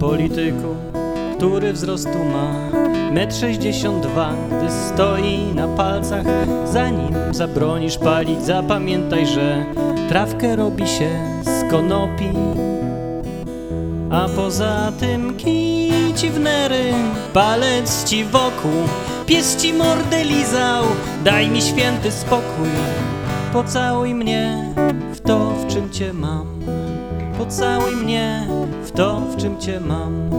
polityku, który wzrostu ma metr sześćdziesiąt dwa, gdy stoi na palcach. Zanim zabronisz palić, zapamiętaj, że trawkę robi się z konopi. A poza tym kij ci w nery, palec ci wokół, pies ci mordę lizał, daj mi święty spokój. Pocałuj mnie w to, w czym cię mam. Pocałuj mnie w to, w czym cię mam.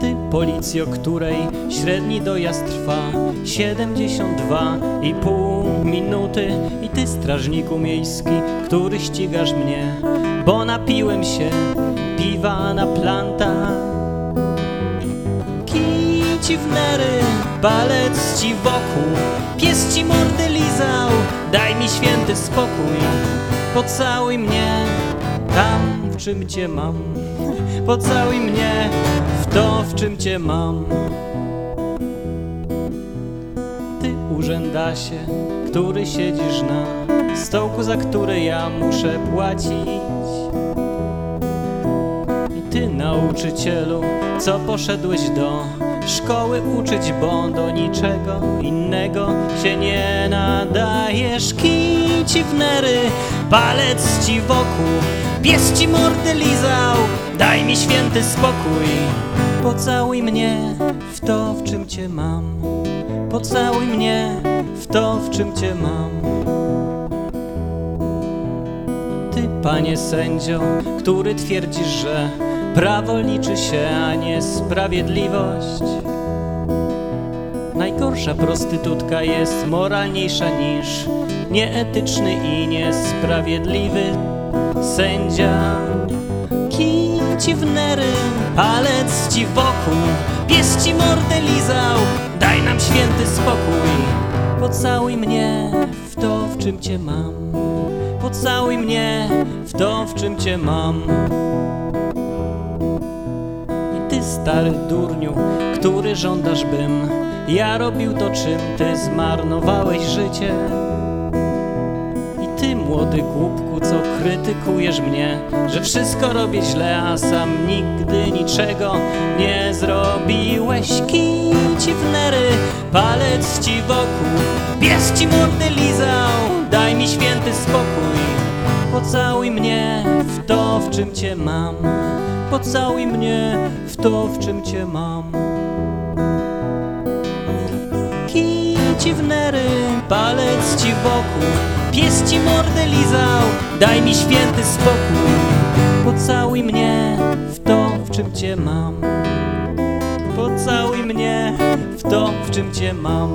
Ty, policjo, której średni dojazd trwa 72,5 minuty I ty, strażniku miejski, który ścigasz mnie Bo napiłem się piwa na planta Kij ci w nery, palec ci wokół Pies ci mordę lizał, daj mi święty spokój Pocałuj mnie tam, w czym cię mam. Pocałuj mnie w to, w czym cię mam. Ty urzędasie, który siedzisz na stołku, za który ja muszę płacić. I ty nauczycielu, co poszedłeś do szkoły uczyć, bo do niczego innego się nie nadajesz. Kij ci w nery, palec ci wokół, pies ci mordę lizał. Daj mi święty spokój, pocałuj mnie w to, w czym cię mam. Pocałuj mnie w to, w czym cię mam. Ty, panie sędzio, który twierdzisz, że prawo liczy się, a nie sprawiedliwość. Najgorsza prostytutka jest moralniejsza niż nieetyczny i niesprawiedliwy sędzia. Kij ci w nery, palec ci wokół, pies ci mordę lizał, daj nam święty spokój. Pocałuj mnie w to, w czym cię mam. Pocałuj mnie w to, w czym cię mam. Stary durniu, który żądasz, bym ja robił to, czym ty zmarnowałeś życie. I ty, młody głupku, co krytykujesz mnie, że wszystko robię źle, a sam nigdy niczego nie zrobiłeś. Kij ci w nery, palec ci wokół, pies ci mordę lizał, daj mi święty spokój. Pocałuj mnie w to, w czym cię mam. Pocałuj mnie w to, w czym cię mam. Kij ci w nery, palec ci wokół, pies ci mordę lizał, daj mi święty spokój. Pocałuj mnie w to, w czym cię mam. Pocałuj mnie w to, w czym cię mam.